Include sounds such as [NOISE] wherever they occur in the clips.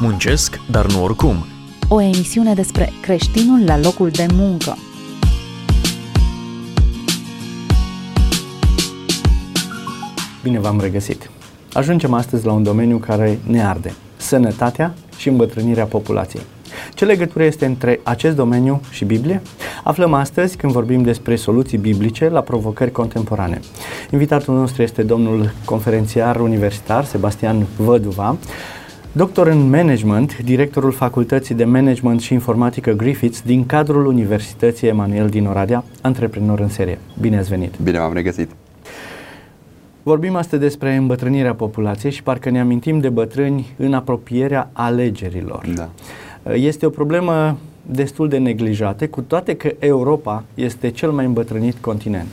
Muncesc, dar nu oricum. O emisiune despre creștinul la locul de muncă. Bine v-am regăsit! Ajungem astăzi la un domeniu care ne arde, sănătatea și îmbătrânirea populației. Ce legătură este între acest domeniu și Biblie? Aflăm astăzi când vorbim despre soluții biblice la provocări contemporane. Invitatul nostru este domnul conferențiar universitar Sebastian Văduva, doctor în management, directorul Facultății de Management și Informatică Griffiths din cadrul Universității Emanuel din Oradea, antreprenor în serie. Bine ați venit! Bine v-am regăsit! Vorbim astăzi despre îmbătrânirea populației și parcă ne amintim de bătrâni în apropierea alegerilor. Da. Este o problemă destul de neglijată, cu toate că Europa este cel mai îmbătrânit continent.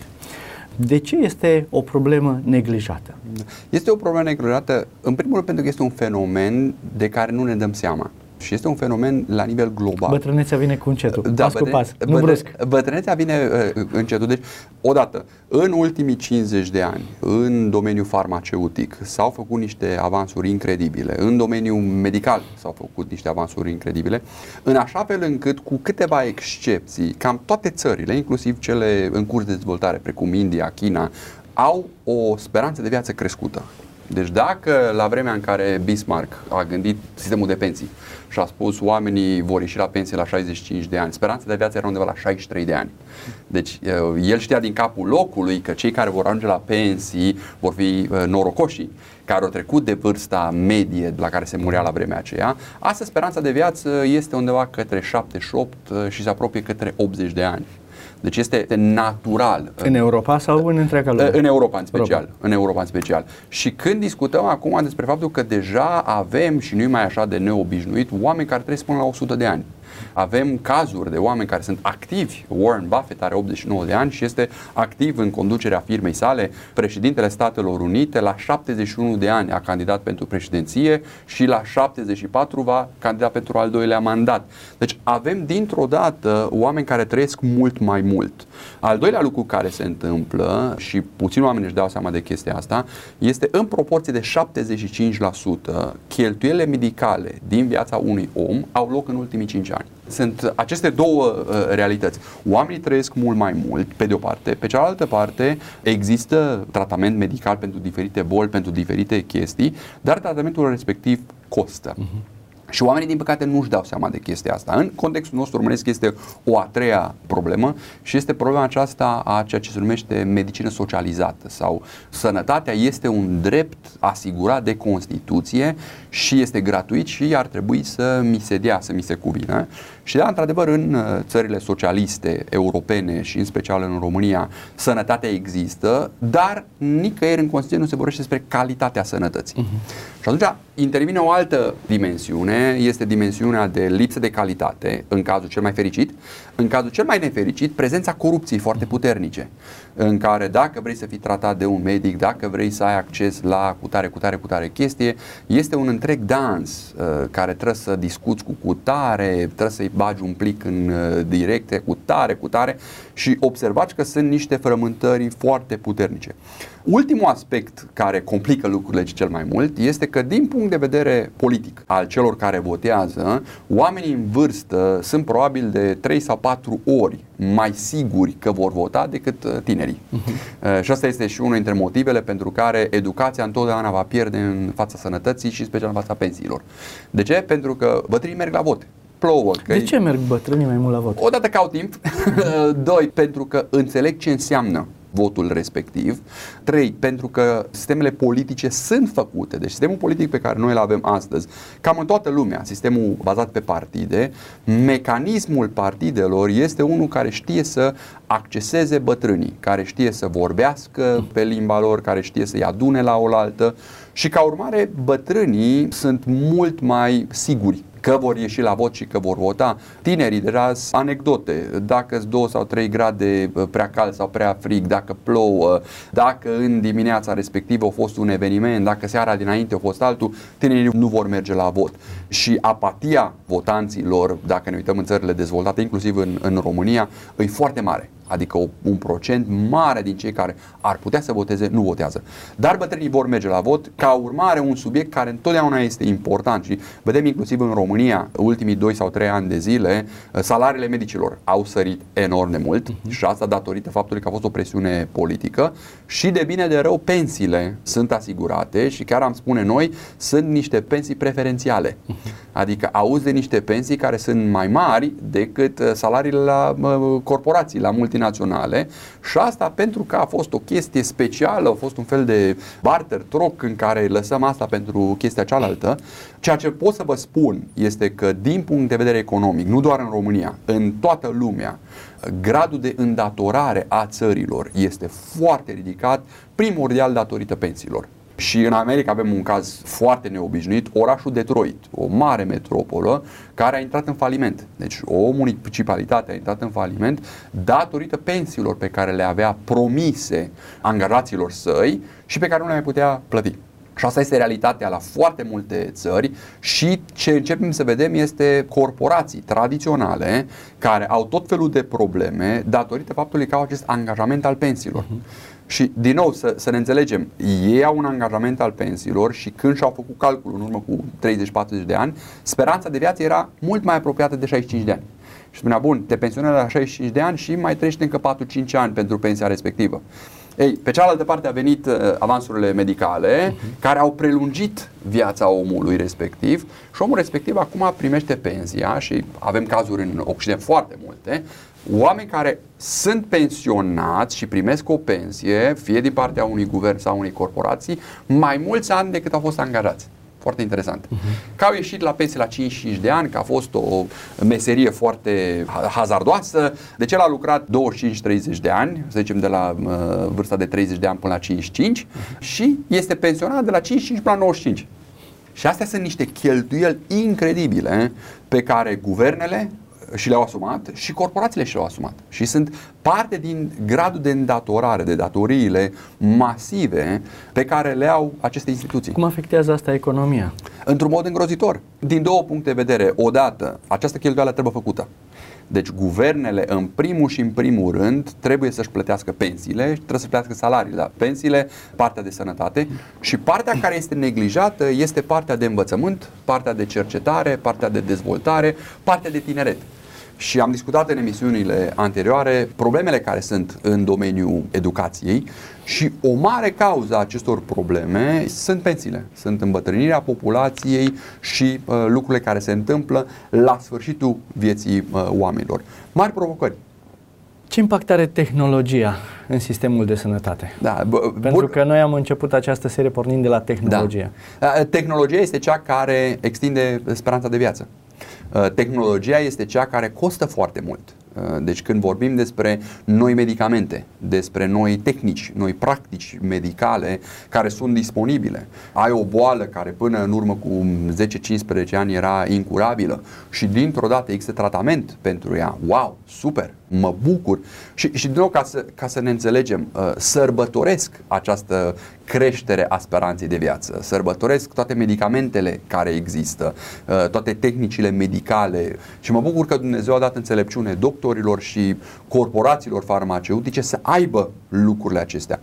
De ce este o problemă neglijată? Este o problemă neglijată, în primul rând pentru că este un fenomen de care nu ne dăm seama și este un fenomen la nivel global. Bătrânețea vine cu încetul, da, pas bătrâne, cu pas, nu bătrâne, brusc. Bătrânețea vine uh, încetul. Deci, odată, în ultimii 50 de ani, în domeniul farmaceutic, s-au făcut niște avansuri incredibile. În domeniul medical s-au făcut niște avansuri incredibile, în așa fel încât, cu câteva excepții, cam toate țările, inclusiv cele în curs de dezvoltare, precum India, China, au o speranță de viață crescută. Deci dacă la vremea în care Bismarck a gândit sistemul de pensii și a spus oamenii vor ieși la pensie la 65 de ani, speranța de viață era undeva la 63 de ani. Deci el știa din capul locului că cei care vor ajunge la pensii vor fi norocoșii care au trecut de vârsta medie la care se murea la vremea aceea. Astăzi speranța de viață este undeva către 78 și se apropie către 80 de ani. Deci este natural. În Europa sau în întreaga lume? În Europa în special. Europa. În Europa în special. Și când discutăm acum despre faptul că deja avem și nu e mai așa de neobișnuit oameni care trăiesc până la 100 de ani. Avem cazuri de oameni care sunt activi. Warren Buffett are 89 de ani și este activ în conducerea firmei sale. Președintele Statelor Unite la 71 de ani a candidat pentru președinție și la 74 va candida pentru al doilea mandat. Deci avem dintr-o dată oameni care trăiesc mult mai mult. Al doilea lucru care se întâmplă și puțin oameni își dau seama de chestia asta este în proporție de 75% cheltuielile medicale din viața unui om au loc în ultimii 5 ani. Sunt aceste două uh, realități. Oamenii trăiesc mult mai mult, pe de o parte, pe cealaltă parte există tratament medical pentru diferite boli, pentru diferite chestii, dar tratamentul respectiv costă. Uh-huh. Și oamenii, din păcate, nu-și dau seama de chestia asta. În contextul nostru românesc este o a treia problemă și este problema aceasta a ceea ce se numește medicină socializată sau sănătatea este un drept asigurat de Constituție și este gratuit și ar trebui să mi se dea, să mi se cuvină. Și da, într-adevăr, în uh, țările socialiste europene și în special în România, sănătatea există, dar nicăieri în Constituție nu se vorbește despre calitatea sănătății. Uh-huh. Și atunci intervine o altă dimensiune, este dimensiunea de lipsă de calitate, în cazul cel mai fericit, în cazul cel mai nefericit, prezența corupției foarte puternice, în care dacă vrei să fii tratat de un medic, dacă vrei să ai acces la cutare, cutare, cutare chestie, este un întreg dans uh, care trebuie să discuți cu cutare, trebuie să-i bagi un plic în uh, directe, cu tare, cu tare și observați că sunt niște frământări foarte puternice. Ultimul aspect care complică lucrurile cel mai mult este că din punct de vedere politic al celor care votează, oamenii în vârstă sunt probabil de 3 sau 4 ori mai siguri că vor vota decât uh, tinerii. Uh-huh. Și asta este și unul dintre motivele pentru care educația întotdeauna va pierde în fața sănătății și special în fața pensiilor. De ce? Pentru că bătrânii merg la vot plouă. Că de ce merg bătrânii mai mult la vot? Odată că au timp, [LAUGHS] doi, pentru că înțeleg ce înseamnă votul respectiv. Trei, pentru că sistemele politice sunt făcute, deci sistemul politic pe care noi îl avem astăzi, cam în toată lumea, sistemul bazat pe partide, mecanismul partidelor este unul care știe să acceseze bătrânii, care știe să vorbească pe limba lor, care știe să-i adune la oaltă și ca urmare bătrânii sunt mult mai siguri că vor ieși la vot și că vor vota. Tinerii deja anecdote, dacă sunt 2 sau 3 grade uh, prea cald sau prea frig, dacă plouă, dacă în dimineața respectivă a fost un eveniment, dacă seara dinainte a fost altul, tinerii nu vor merge la vot. Și apatia votanților, dacă ne uităm în țările dezvoltate, inclusiv în, în România, e foarte mare. Adică o, un procent mare din cei care ar putea să voteze nu votează. Dar bătrânii vor merge la vot ca urmare un subiect care întotdeauna este important și vedem inclusiv în România ultimii 2 sau 3 ani de zile salariile medicilor au sărit enorm de mult uh-huh. și asta datorită faptului că a fost o presiune politică și de bine de rău pensiile sunt asigurate și chiar am spune noi sunt niște pensii preferențiale. Uh-huh. Adică auzi de niște pensii care sunt mai mari decât uh, salariile la corporații, la multinaționale și asta pentru că a fost o chestie specială, a fost un fel de barter, troc în care lăsăm asta pentru chestia cealaltă. Ceea ce pot să vă spun este că din punct de vedere economic, nu doar în România, în toată lumea, gradul de îndatorare a țărilor este foarte ridicat, primordial datorită pensiilor. Și în America avem un caz foarte neobișnuit, orașul Detroit, o mare metropolă care a intrat în faliment. Deci o municipalitate a intrat în faliment datorită pensiilor pe care le avea promise angajaților săi și pe care nu le mai putea plăti. Și asta este realitatea la foarte multe țări și ce începem să vedem este corporații tradiționale care au tot felul de probleme datorită faptului că au acest angajament al pensiilor. Uh-huh. Și, din nou, să, să ne înțelegem, ei au un angajament al pensiilor și când și-au făcut calculul în urmă cu 30-40 de ani, speranța de viață era mult mai apropiată de 65 de ani. Și spunea, bun, te pensionezi la 65 de ani și mai trăiești încă 4-5 ani pentru pensia respectivă. Ei, pe cealaltă parte a venit uh, avansurile medicale uh-huh. care au prelungit viața omului respectiv și omul respectiv acum primește pensia și avem cazuri în Occident foarte multe, oameni care sunt pensionați și primesc o pensie, fie din partea unui guvern sau unei corporații, mai mulți ani decât au fost angajați. Foarte interesant. Uh-huh. Că au ieșit la pensie la 55 de ani, că a fost o meserie foarte hazardoasă. De ce l-a lucrat 25-30 de ani, să zicem de la uh, vârsta de 30 de ani până la 55 uh-huh. și este pensionat de la 55 până la 95. Și astea sunt niște cheltuieli incredibile pe care guvernele și le-au asumat și corporațiile și le-au asumat. Și sunt parte din gradul de îndatorare, de datoriile masive pe care le au aceste instituții. Cum afectează asta economia? Într-un mod îngrozitor. Din două puncte de vedere. Odată, această cheltuială trebuie făcută. Deci guvernele, în primul și în primul rând, trebuie să-și plătească pensiile și trebuie să plătească salariile. Da? Pensiile, partea de sănătate și partea care este neglijată este partea de învățământ, partea de cercetare, partea de dezvoltare, partea de tineret. Și am discutat în emisiunile anterioare problemele care sunt în domeniul educației și o mare cauză a acestor probleme sunt pensiile, sunt îmbătrânirea populației și uh, lucrurile care se întâmplă la sfârșitul vieții uh, oamenilor. Mari provocări. Ce impact are tehnologia în sistemul de sănătate? Da, b- Pentru că noi am început această serie pornind de la tehnologie. Da. Uh, tehnologia este cea care extinde speranța de viață. Uh, tehnologia este cea care costă foarte mult. Uh, deci când vorbim despre noi medicamente, despre noi tehnici, noi practici medicale care sunt disponibile, ai o boală care până în urmă cu 10-15 ani era incurabilă și dintr-o dată există tratament pentru ea, wow, super, mă bucur și, și din nou ca să, ca să ne înțelegem, uh, sărbătoresc această creștere a speranței de viață, sărbătoresc toate medicamentele care există, uh, toate tehnicile medicale și mă bucur că Dumnezeu a dat înțelepciune doctorilor și corporațiilor farmaceutice să aibă lucrurile acestea.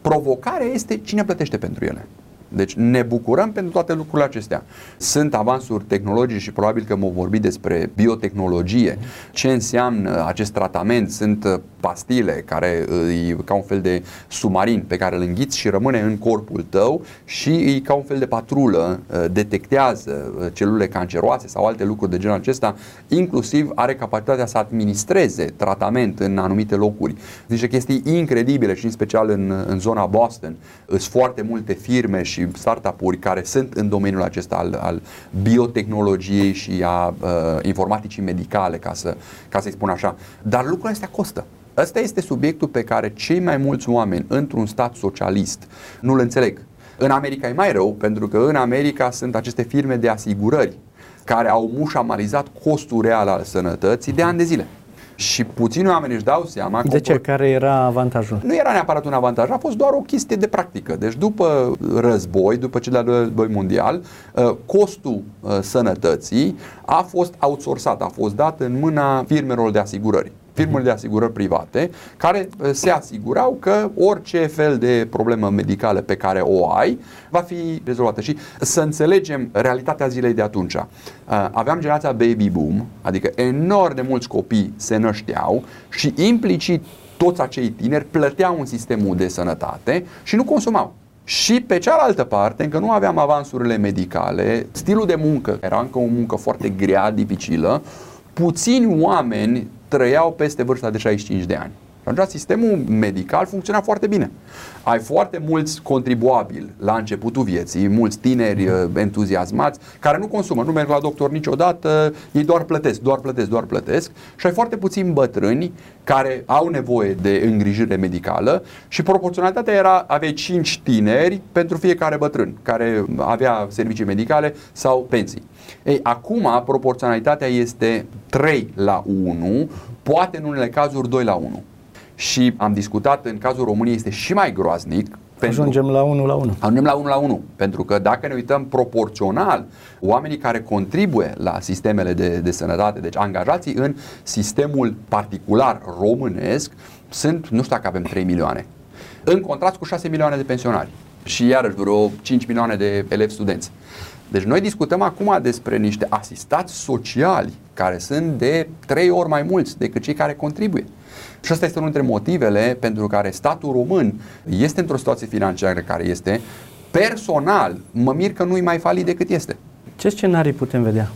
Provocarea este cine plătește pentru ele. Deci ne bucurăm pentru toate lucrurile acestea. Sunt avansuri tehnologice și probabil că vom vorbi despre biotehnologie. Ce înseamnă acest tratament? Sunt uh, pastile care îi ca un fel de submarin pe care îl înghiți și rămâne în corpul tău și îi ca un fel de patrulă uh, detectează uh, celule canceroase sau alte lucruri de genul acesta, inclusiv are capacitatea să administreze tratament în anumite locuri. Niște chestii incredibile și în special în, în zona Boston. Sunt foarte multe firme și startup-uri care sunt în domeniul acesta al, al biotehnologiei și a uh, informaticii medicale, ca, să, ca să-i spun așa. Dar lucrurile astea costă. Ăsta este subiectul pe care cei mai mulți oameni într-un stat socialist nu-l înțeleg. În America e mai rău, pentru că în America sunt aceste firme de asigurări care au mușamalizat costul real al sănătății de ani de zile. Și puțini oameni își dau seama De ce? Care era avantajul? Nu era neapărat un avantaj, a fost doar o chestie de practică. Deci după război, după cel de-al doilea război mondial, uh, costul uh, sănătății a fost outsourcat, a fost dat în mâna firmelor de asigurări. Firmele de asigurări private, care uh, se asigurau că orice fel de problemă medicală pe care o ai va fi rezolvată. Și să înțelegem realitatea zilei de atunci. Uh, aveam generația baby boom, adică enorm de mulți copii se nășteau și implicit toți acei tineri plăteau un sistemul de sănătate și nu consumau. Și pe cealaltă parte, încă nu aveam avansurile medicale, stilul de muncă era încă o muncă foarte grea, dificilă, puțini oameni trăiau peste vârsta de 65 de ani. Atunci sistemul medical funcționa foarte bine. Ai foarte mulți contribuabili la începutul vieții, mulți tineri uh, entuziasmați, care nu consumă, nu merg la doctor niciodată, ei doar plătesc, doar plătesc, doar plătesc și ai foarte puțini bătrâni care au nevoie de îngrijire medicală și proporționalitatea era, aveai 5 tineri pentru fiecare bătrân care avea servicii medicale sau pensii. Ei, acum proporționalitatea este 3 la 1, poate în unele cazuri 2 la 1 și am discutat în cazul României este și mai groaznic Ajungem la 1 la 1. Ajungem la 1 la 1. Pentru că dacă ne uităm proporțional, oamenii care contribuie la sistemele de, de sănătate, deci angajații în sistemul particular românesc, sunt, nu știu dacă avem 3 milioane. În contrast cu 6 milioane de pensionari și iarăși vreo 5 milioane de elevi studenți. Deci noi discutăm acum despre niște asistați sociali care sunt de 3 ori mai mulți decât cei care contribuie. Și asta este unul dintre motivele pentru care statul român este într-o situație financiară care este. Personal, mă mir că nu-i mai falit decât este. Ce scenarii putem vedea?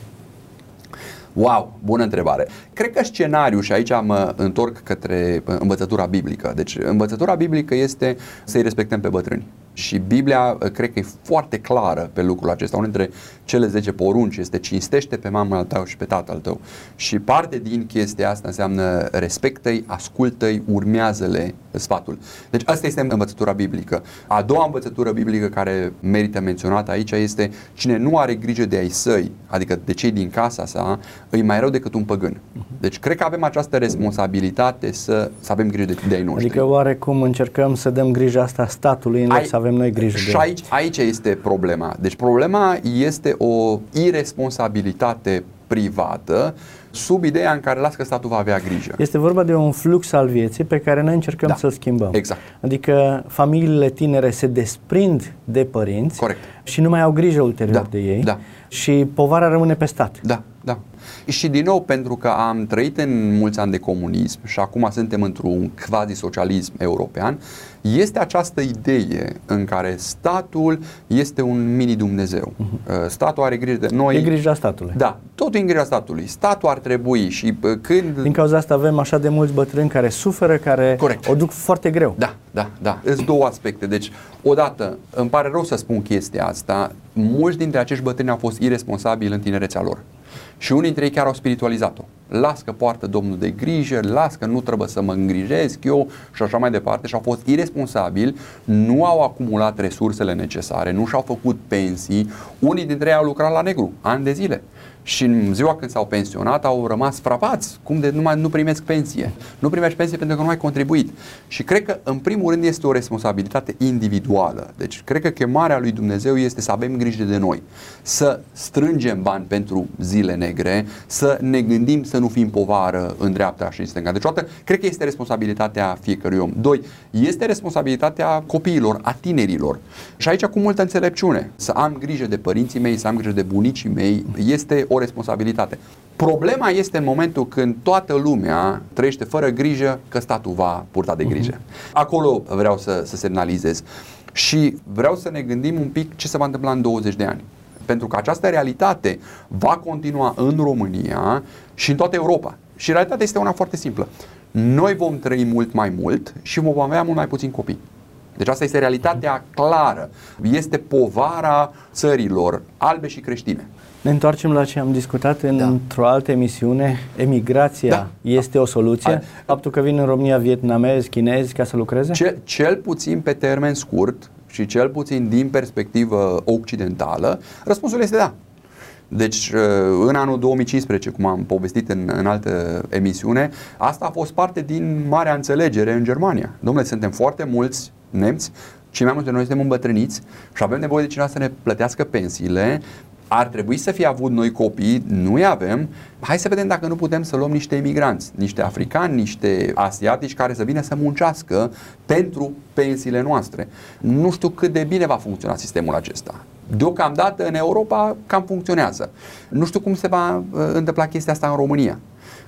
Wow, bună întrebare. Cred că scenariul, și aici mă întorc către învățătura biblică. Deci, învățătura biblică este să-i respectăm pe bătrâni. Și Biblia uh, cred că e foarte clară pe lucrul acesta. Unul dintre cele 10 porunci este cinstește pe mama tău și pe tatăl tău. Și parte din chestia asta înseamnă respectă-i, ascultă-i, urmează-le sfatul. Deci asta este învățătura biblică. A doua învățătură biblică care merită menționată aici este cine nu are grijă de ai săi, adică de cei din casa sa, îi mai rău decât un păgân. Deci cred că avem această responsabilitate să, să avem grijă de, de ai noștri. Adică oarecum încercăm să dăm grija asta statului în loc să avem noi grijă și de aici, aici este problema. Deci problema este o irresponsabilitate privată sub ideea în care las că statul va avea grijă. Este vorba de un flux al vieții pe care noi încercăm Da. să-l schimbăm. Exact. Adică familiile tinere se desprind de părinți Corect. și nu mai au grijă ulterior Da, de ei da. și povara rămâne pe stat. Da, da. Și din nou, pentru că am trăit în mulți ani de comunism și acum suntem într-un quasi-socialism european, este această idee în care statul este un mini-Dumnezeu. Uh, Statul are grijă de noi. E grija statului. Da, totul e în grija statului. Statul ar trebui și uh, când... Din cauza asta avem așa de mulți bătrâni care suferă, care Corect. o duc foarte greu. Da, da, da. Sunt două aspecte. Deci, odată, îmi pare rău să spun chestia asta, mulți dintre acești bătrâni au fost irresponsabili în tinerețea lor. Și unii dintre ei chiar au spiritualizat-o. Las că poartă Domnul de grijă, las că nu trebuie să mă îngrijesc eu și așa mai departe și au fost irresponsabili, nu au acumulat resursele necesare, nu și-au făcut pensii, unii dintre ei au lucrat la negru, ani de zile. Și în ziua când s-au pensionat au rămas frapați. Cum de nu, mai, nu primesc pensie? Nu primești pensie pentru că nu ai contribuit. Și cred că, în primul rând, este o responsabilitate individuală. Deci, cred că chemarea lui Dumnezeu este să avem grijă de noi. Să strângem bani pentru zile negre, să ne gândim să nu fim povară în dreapta și în stânga. Deci, odată, cred că este responsabilitatea fiecărui om. Doi, este responsabilitatea copiilor, a tinerilor. Și aici cu multă înțelepciune. Să am grijă de părinții mei, să am grijă de bunicii mei, este o responsabilitate. Problema este în momentul când toată lumea trăiește fără grijă că statul va purta de grijă. Acolo vreau să, să semnalizez. Și vreau să ne gândim un pic ce se va întâmpla în 20 de ani. Pentru că această realitate va continua în România și în toată Europa. Și realitatea este una foarte simplă. Noi vom trăi mult mai mult și vom avea mult mai puțin copii. Deci asta este realitatea clară. Este povara țărilor albe și creștine. Ne întoarcem la ce am discutat în, Da. într-o altă emisiune. Emigrația Da. este o soluție? Hai. Faptul că vin în România vietnamezi, chinezi ca să lucreze? Cel, cel puțin pe termen scurt și cel puțin din perspectivă occidentală, răspunsul este da. Deci, uh, în anul 2015, cum am povestit în, în altă emisiune, asta a fost parte din marea înțelegere în Germania. Domnule, suntem foarte mulți nemți, cei mai mulți dintre noi suntem îmbătrâniți și avem nevoie de cineva să ne plătească pensiile. Ar trebui să fie avut noi copii, nu-i avem, hai să vedem dacă nu putem să luăm niște emigranți, niște africani, niște asiatici care să vină să muncească pentru pensiile noastre. Nu știu cât de bine va funcționa sistemul acesta. Deocamdată în Europa cam funcționează. Nu știu cum se va uh, întâmpla chestia asta în România.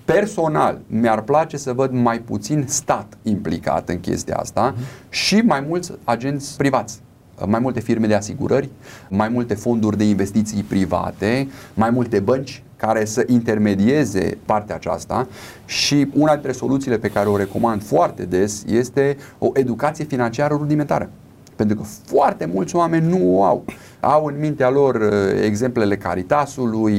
Personal, mi-ar place să văd mai puțin stat implicat în chestia asta și mai mulți agenți privați mai multe firme de asigurări, mai multe fonduri de investiții private, mai multe bănci care să intermedieze partea aceasta și una dintre soluțiile pe care o recomand foarte des este o educație financiară rudimentară. Pentru că foarte mulți oameni nu o au au în mintea lor uh, exemplele Caritasului,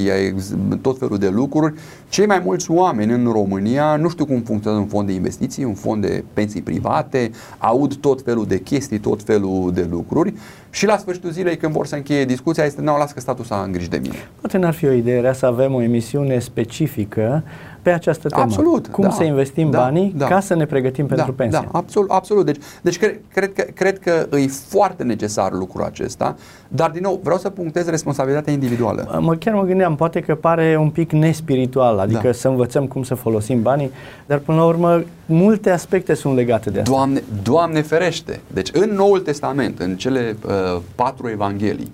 tot felul de lucruri. Cei mai mulți oameni în România nu știu cum funcționează un fond de investiții, un fond de pensii private, aud tot felul de chestii, tot felul de lucruri și la sfârșitul zilei când vor să încheie discuția este, nu, las că statul să am de mine. Poate n-ar fi o idee rea să avem o emisiune specifică pe această temă. Absolut. Cum da, să investim da, banii da, ca să ne pregătim da, pentru pensie. Da, absolut. absolut. Deci, deci cred, cred, că, cred că e foarte necesar lucrul acesta, dar din nou vreau să punctez responsabilitatea individuală. Mă, chiar mă gândeam, poate că pare un pic nespiritual, adică da. să învățăm cum să folosim banii, dar până la urmă multe aspecte sunt legate de asta. Doamne, Doamne ferește! Deci în Noul Testament, în cele uh, patru evanghelii,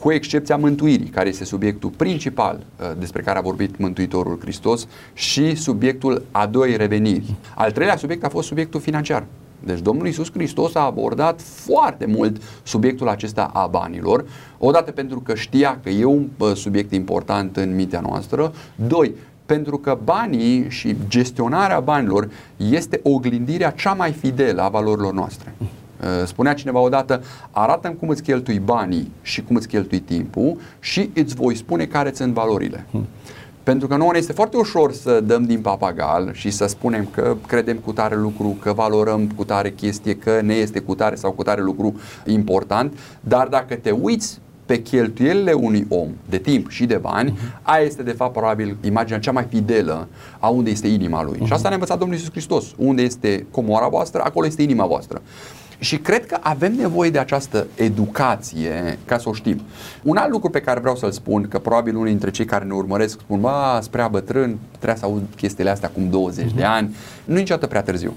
cu excepția mântuirii, care este subiectul principal uh, despre care a vorbit Mântuitorul Hristos și subiectul a doi reveniri. Al treilea subiect a fost subiectul financiar. Deci Domnul Iisus Hristos a abordat foarte mult subiectul acesta a banilor, odată pentru că știa că e un uh, subiect important în mintea noastră, doi, pentru că banii și gestionarea banilor este oglindirea cea mai fidelă a valorilor noastre. Uh, spunea cineva odată, arată cum îți cheltui banii și cum îți cheltui timpul și îți voi spune care sunt valorile. Hmm. Pentru că nouă ne este foarte ușor să dăm din papagal și să spunem că credem cu tare lucru, că valorăm cu tare chestie, că ne este cu tare sau cu tare lucru important, dar dacă te uiți pe cheltuielile unui om de timp și de bani, uh-huh. aia este de fapt probabil imaginea cea mai fidelă a unde este inima lui. Uh-huh. Și asta ne-a învățat Domnul Iisus Hristos. Unde este comora voastră, acolo este inima voastră. Și cred că avem nevoie de această educație ca să o știm. Un alt lucru pe care vreau să-l spun, că probabil unii dintre cei care ne urmăresc spun, bă, spre bătrân, trebuie să aud chestiile astea acum 20 uh-huh. de mhm. ani, nu e niciodată prea târziu.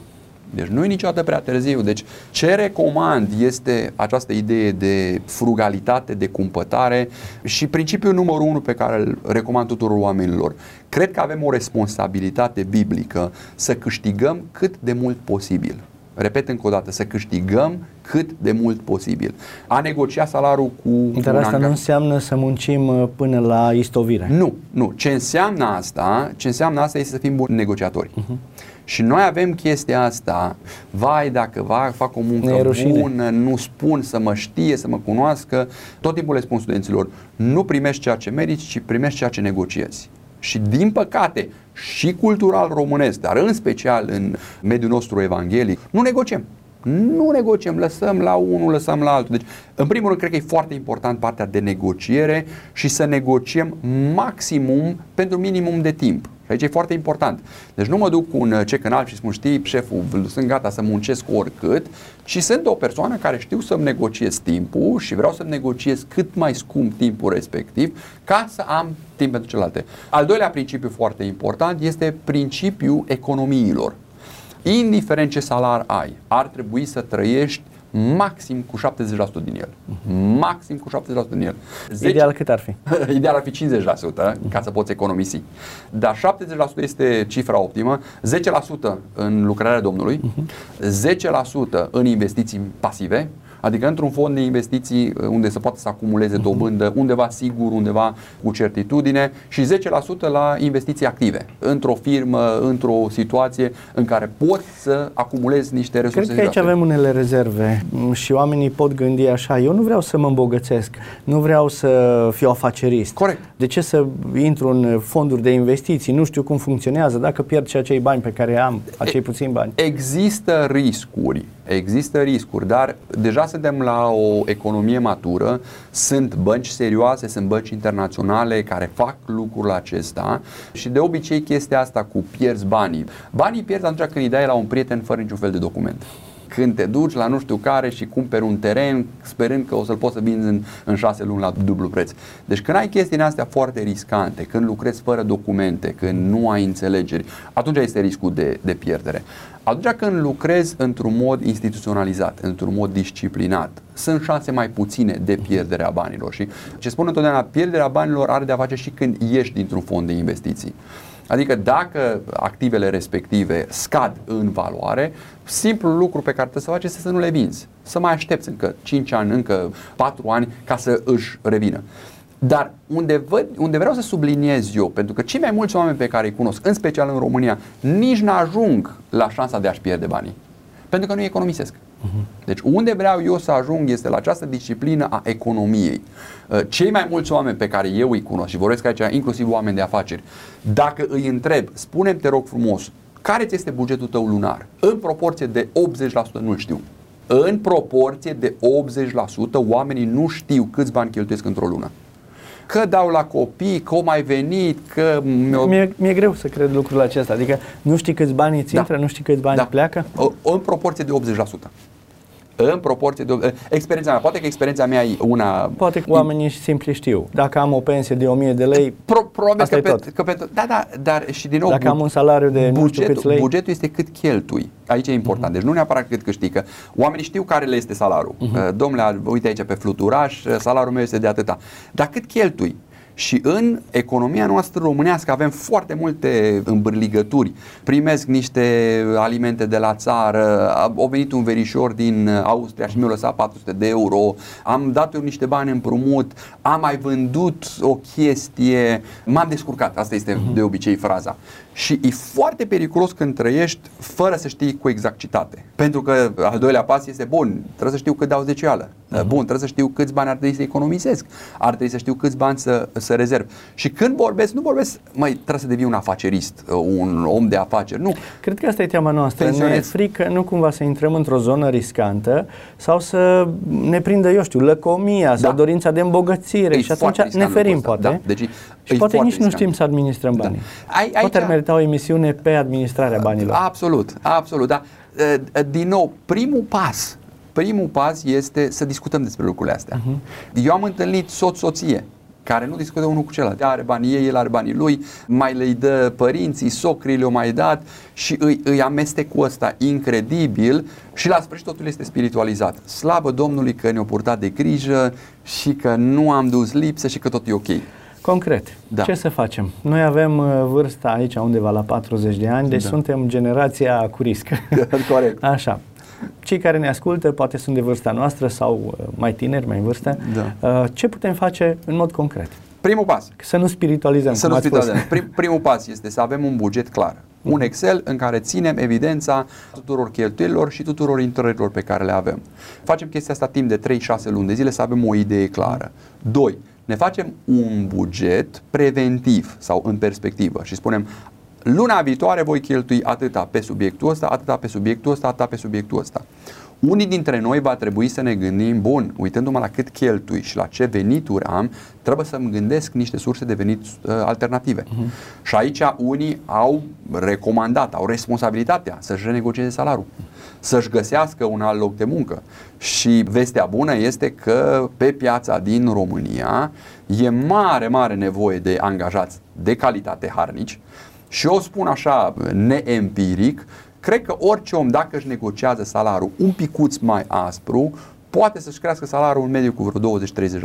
Deci nu e niciodată prea târziu. Deci ce recomand este această idee de frugalitate, de cumpătare și principiul numărul unu pe care îl recomand tuturor oamenilor. Cred că avem o responsabilitate biblică să câștigăm cât de mult posibil repet încă o dată, să câștigăm cât de mult posibil. A negocia salariul cu Dar asta nu înseamnă să muncim uh, până la istovire. Nu, nu. Ce înseamnă asta, ce înseamnă asta este să fim buni negociatori. Uh-huh. Și noi avem chestia asta, vai dacă va, fac o muncă bună, nu spun să mă știe, să mă cunoască, tot timpul le spun studenților, nu primești ceea ce meriți, ci primești ceea ce negociezi. Și din păcate, și cultural românesc, dar în special în mediul nostru evanghelic, nu negociem. Nu negociem, lăsăm la unul, lăsăm la altul. Deci, în primul rând, cred că e foarte important partea de negociere și să negociem maximum pentru minimum de timp. Și aici e foarte important. Deci nu mă duc cu un cec în alb și spun, știi, șeful, sunt gata să muncesc oricât, ci sunt o persoană care știu să-mi negociez timpul și vreau să-mi negociez cât mai scump timpul respectiv ca să am timp pentru celelalte. Al doilea principiu foarte important este principiul economiilor. Indiferent ce salar ai, ar trebui să trăiești maxim cu 70% din el. Maxim cu 70% din el. 10... Ideal cât ar fi? [LAUGHS] Ideal ar fi 50% ca să poți economisi. Dar 70% este cifra optimă, 10% în lucrarea Domnului, 10% în investiții pasive, Adică într-un fond de investiții uh, unde se poate să acumuleze mhm. dobândă, undeva sigur, undeva cu certitudine și 10% la investiții active. Într-o firmă, într-o situație în care poți să acumulezi niște resurse. Cred că aici avem unele rezerve și oamenii pot gândi așa, eu nu vreau să mă îmbogățesc, nu vreau să fiu afacerist. Corect. De ce să intru în fonduri de investiții, nu știu cum funcționează, dacă pierd și acei bani pe care am, acei puțini bani? Există riscuri Există riscuri, dar deja suntem la o economie matură, sunt bănci serioase, sunt bănci internaționale care fac lucrul acesta și de obicei chestia asta cu pierzi banii. Banii pierzi atunci când îi dai la un prieten fără niciun fel de document când te duci la nu știu care și cumperi un teren sperând că o să-l poți să vinzi în, în șase luni la dublu preț. Deci când ai chestiile astea foarte riscante, când lucrezi fără documente, când nu ai înțelegeri, atunci este riscul de, de pierdere. Atunci când lucrezi într-un mod instituționalizat, într-un mod disciplinat, sunt șanse mai puține de pierderea banilor. Și ce spun întotdeauna, pierderea banilor are de-a face și când ieși dintr-un fond de investiții. Adică dacă activele respective scad în valoare, simplul lucru pe care trebuie să faci este să nu le vinzi. Să mai aștepți încă 5 ani, încă 4 ani ca să își revină. Dar unde, văd, unde vreau să subliniez eu, pentru că cei mai mulți oameni pe care îi cunosc, în special în România, nici nu ajung la șansa de a-și pierde banii. Pentru că nu economisesc. Uh-huh. Deci unde vreau eu să ajung este la această disciplină a economiei. Uh, cei mai mulți oameni pe care eu îi cunosc și vorbesc aici inclusiv oameni de afaceri, dacă îi întreb, spune te rog frumos, care ți este bugetul tău lunar? În proporție de 80% nu-l știu. În proporție de 80% oamenii nu știu câți bani cheltuiesc într-o lună că dau la copii, că au mai venit, că... Mi-e, mi-e greu să cred lucrul acesta, adică nu știi câți bani îți da. intră, nu știi câți bani da. pleacă? O, în proporție de 80% în proporție de... Experiența mea, poate că experiența mea e una... Poate că oamenii simpli știu. Dacă am o pensie de 1000 de lei, Pro, probabil asta că, e tot. că pentru... Da, da, dar și din nou... Dacă am un salariu de bugetul, nu știu câți lei... Bugetul este cât cheltui. Aici e important. Uh-huh. Deci nu neapărat cât câștigă. Oamenii știu care le este salariul. Uh-huh. Domnule, uite aici pe fluturaș, salariul meu este de atâta. Dar cât cheltui? Și în economia noastră românească avem foarte multe îmbârligături. Primesc niște alimente de la țară, a venit un verișor din Austria și mi-a lăsat 400 de euro, am dat eu niște bani împrumut, am mai vândut o chestie, m-am descurcat, asta este uh-huh. de obicei fraza. Și e foarte periculos când trăiești fără să știi cu exactitate. Pentru că al doilea pas este bun, trebuie să știu cât dau zecială. Uh-huh. Bun, trebuie să știu câți bani ar trebui să economisesc. Ar trebui să știu câți bani să, să rezerv. Și când vorbesc, nu vorbesc, mai trebuie să devii un afacerist, un om de afaceri. Nu. Cred că asta e teama noastră. Ne e frică nu cumva să intrăm într-o zonă riscantă sau să ne prindă, eu știu, lăcomia da. sau dorința de îmbogățire e și atunci ne ferim, poate. Da. Deci, și poate nici riscant. nu știm să administrăm da. banii. Da. Ai, poate ar merita o emisiune pe administrarea banilor. Absolut, absolut, da. Din nou, primul pas primul pas este să discutăm despre lucrurile astea. Uh-huh. Eu am întâlnit soț-soție care nu discută unul cu celălalt. Are banii ei, el are banii lui, mai le dă părinții, socrii le-au mai dat și îi, îi cu ăsta incredibil și la sfârșit totul este spiritualizat. Slavă Domnului că ne-a purtat de grijă și că nu am dus lipsă și că tot e ok. Concret, da. ce să facem? Noi avem uh, vârsta aici undeva la 40 de ani, deci da. suntem generația cu risc. [LAUGHS] Corect. Așa. Cei care ne ascultă poate sunt de vârsta noastră sau uh, mai tineri, mai în vârstă. Da. Uh, ce putem face în mod concret? Primul pas. Să nu spiritualizăm. Să nu spiritualizăm. Prim, primul pas este să avem un buget clar. Un Excel în care ținem evidența tuturor cheltuielilor și tuturor intrărilor pe care le avem. Facem chestia asta timp de 3-6 luni de zile să avem o idee clară. 2 ne facem un buget preventiv sau în perspectivă și spunem luna viitoare voi cheltui atâta pe subiectul ăsta, atâta pe subiectul ăsta, atâta pe subiectul ăsta. Unii dintre noi va trebui să ne gândim, bun, uitându-mă la cât cheltui și la ce venituri am, trebuie să-mi gândesc niște surse de venit uh, alternative. Uh-huh. Și aici unii au recomandat, au responsabilitatea să-și renegocieze salariul, să-și găsească un alt loc de muncă. Și vestea bună este că pe piața din România e mare, mare nevoie de angajați de calitate harnici, și eu spun așa, neempiric, cred că orice om, dacă își negociază salariul un picuț mai aspru, poate să-și crească salariul în mediu cu vreo 20-30%.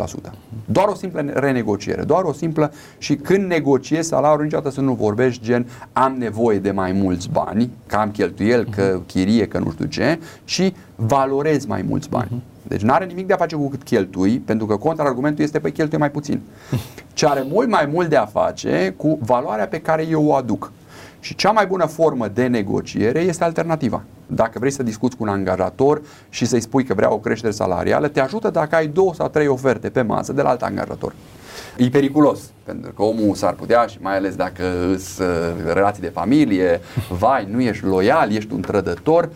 Doar o simplă renegociere, doar o simplă și când negociezi salariul niciodată să nu vorbești gen am nevoie de mai mulți bani, că am cheltuiel, că chirie, că nu știu ce, și valorezi mai mulți bani. Deci nu are nimic de a face cu cât cheltui, pentru că contraargumentul este pe cheltui mai puțin. Ce are mult mai mult de a face cu valoarea pe care eu o aduc. Și cea mai bună formă de negociere este alternativa. Dacă vrei să discuți cu un angajator și să-i spui că vrea o creștere salarială, te ajută dacă ai două sau trei oferte pe masă de la alt angajator. E periculos, pentru că omul s-ar putea și mai ales dacă îți uh, relații de familie, vai, nu ești loial, ești un trădător,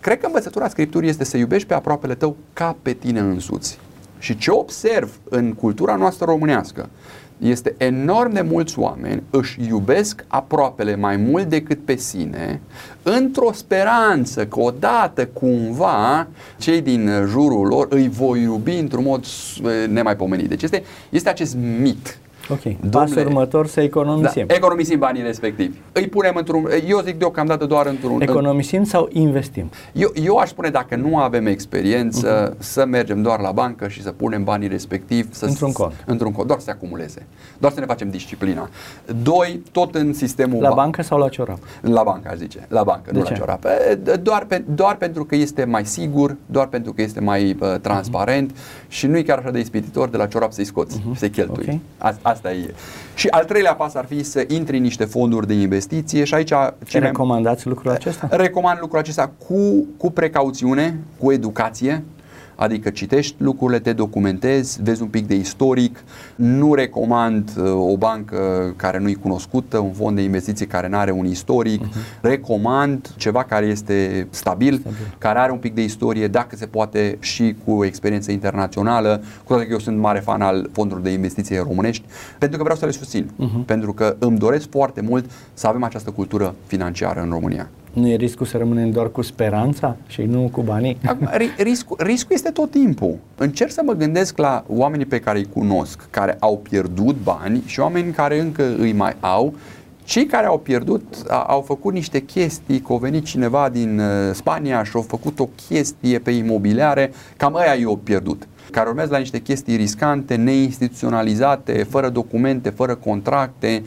Cred că învățătura Scripturii este să iubești pe aproapele tău ca pe tine însuți. Și ce observ în cultura noastră românească, Este enorm de mulți oameni își iubesc aproapele mai mult decât pe sine, într-o speranță că odată cumva cei din jurul lor îi voi iubi într-un mod nemaipomenit. Deci este, este acest mit Ok. Domnule, Pasul următor să economisim. Da, economisim banii respectivi. Îi punem într-un, eu zic deocamdată doar într-un... Economisim sau investim? Eu, eu aș spune dacă nu avem experiență, uh-huh. să mergem doar la bancă și să punem banii respectivi să într-un cont. Într-un cont, doar să se acumuleze. Doar să ne facem disciplina. Doi, tot în sistemul... La bancă sau la ciorap? La bancă, aș zice. La bancă, De nu ce? la ciorap. Doar, pe, doar pentru că este mai sigur, doar pentru că este mai uh, transparent uh-huh. și nu e chiar așa de ispititor de la ciorap să-i scoți, uh-huh. să-i cheltui. Okay. A, asta e. Și al treilea pas ar fi să intri în niște fonduri de investiție și aici... Ce recomandați lucrul acesta? Recomand lucrul acesta cu, cu precauțiune, cu educație, Adică citești lucrurile, te documentezi, vezi un pic de istoric. Nu recomand uh, o bancă care nu-i cunoscută, un fond de investiții care nu are un istoric. Uh-huh. Recomand ceva care este stabil, stabil, care are un pic de istorie, dacă se poate și cu experiență internațională. Cu toate că eu sunt mare fan al fondurilor de investiții românești, pentru că vreau să le susțin. Uh-huh. Pentru că îmi doresc foarte mult să avem această cultură financiară în România. Nu e riscul să rămânem doar cu speranța și nu cu banii? riscul, riscul este tot timpul. Încerc să mă gândesc la oamenii pe care îi cunosc, care au pierdut bani și oameni care încă îi mai au. Cei care au pierdut au făcut niște chestii, că a venit cineva din uh, Spania și au făcut o chestie pe imobiliare, cam aia i-au pierdut care urmează la niște chestii riscante, neinstituționalizate, fără documente, fără contracte.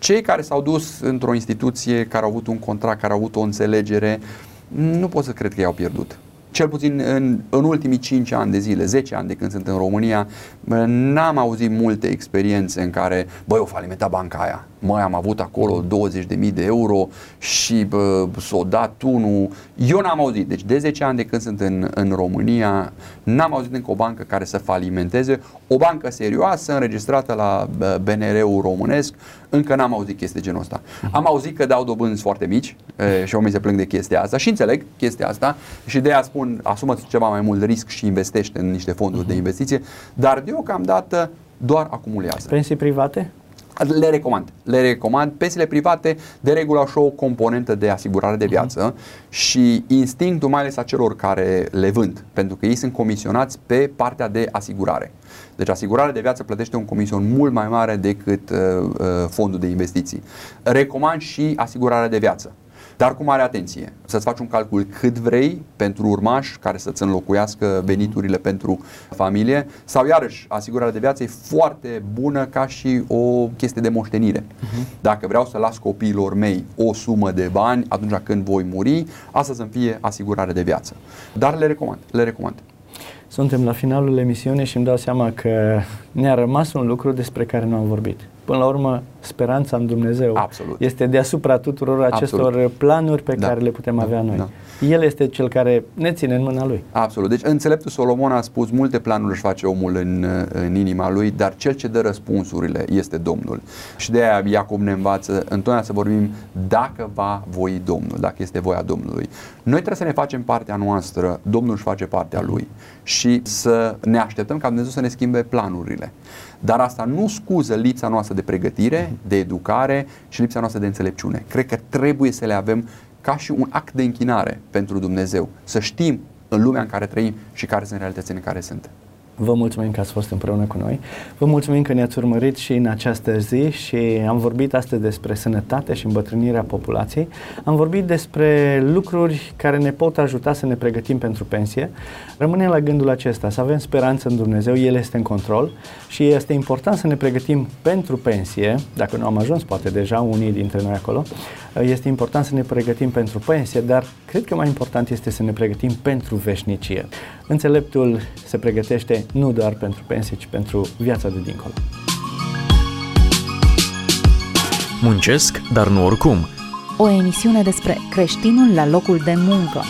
Cei care s-au dus într-o instituție, care au avut un contract, care au avut o înțelegere, nu pot să cred că i-au pierdut. Cel puțin în, în ultimii 5 ani de zile, 10 ani de când sunt în România, n-am auzit multe experiențe în care, băi, o falimentat banca aia, mai am avut acolo 20.000 de euro și bă, s-o dat unul. Eu n-am auzit, deci de 10 ani de când sunt în, în România, n-am auzit încă o bancă care să falimenteze, o bancă serioasă, înregistrată la BNR-ul românesc, încă n-am auzit chestii de genul ăsta. Am auzit că dau dobânzi foarte mici e, și oamenii se plâng de chestia asta și înțeleg chestia asta și de aia spun, asumă ceva mai mult risc și investește în niște fonduri uh-huh. de investiție, dar deocamdată doar acumulează. Pensii private? Le recomand. Le recomand. Pensiile private de regulă au și o componentă de asigurare de viață uh-huh. și instinctul mai ales a celor care le vând, pentru că ei sunt comisionați pe partea de asigurare. Deci asigurarea de viață plătește un comision mult mai mare decât uh, uh, fondul de investiții. Recomand și asigurarea de viață. Dar cu mare atenție, să-ți faci un calcul cât vrei pentru urmaș care să-ți înlocuiască veniturile pentru familie sau iarăși asigurarea de viață e foarte bună ca și o chestie de moștenire. Uh-huh. Dacă vreau să las copiilor mei o sumă de bani atunci când voi muri, asta să fie asigurare de viață. Dar le recomand, le recomand. Suntem la finalul emisiunii și îmi dau seama că ne-a rămas un lucru despre care nu am vorbit. Până la urmă, speranța în Dumnezeu Absolut. este deasupra tuturor acestor Absolut. planuri pe da. care le putem da. avea noi. Da. El este cel care ne ține în mâna lui. Absolut. Deci înțeleptul Solomon a spus multe planuri își face omul în, în inima lui, dar cel ce dă răspunsurile este Domnul. Și de aia Iacob ne învață întotdeauna să vorbim dacă va voi Domnul, dacă este voia Domnului. Noi trebuie să ne facem partea noastră, Domnul își face partea lui și să ne așteptăm ca Dumnezeu să ne schimbe planurile. Dar asta nu scuză lipsa noastră de pregătire, de educare și lipsa noastră de înțelepciune. Cred că trebuie să le avem ca și un act de închinare pentru Dumnezeu. Să știm în lumea în care trăim și care sunt realitățile în care sunt. Vă mulțumim că ați fost împreună cu noi. Vă mulțumim că ne-ați urmărit și în această zi și am vorbit astăzi despre sănătate și îmbătrânirea populației. Am vorbit despre lucruri care ne pot ajuta să ne pregătim pentru pensie. Rămânem la gândul acesta, să avem speranță în Dumnezeu, El este în control și este important să ne pregătim pentru pensie, dacă nu am ajuns poate deja unii dintre noi acolo, este important să ne pregătim pentru pensie, dar cred că mai important este să ne pregătim pentru veșnicie. Înțeleptul se pregătește nu doar pentru pensie, ci pentru viața de dincolo. Muncesc, dar nu oricum. O emisiune despre creștinul la locul de muncă.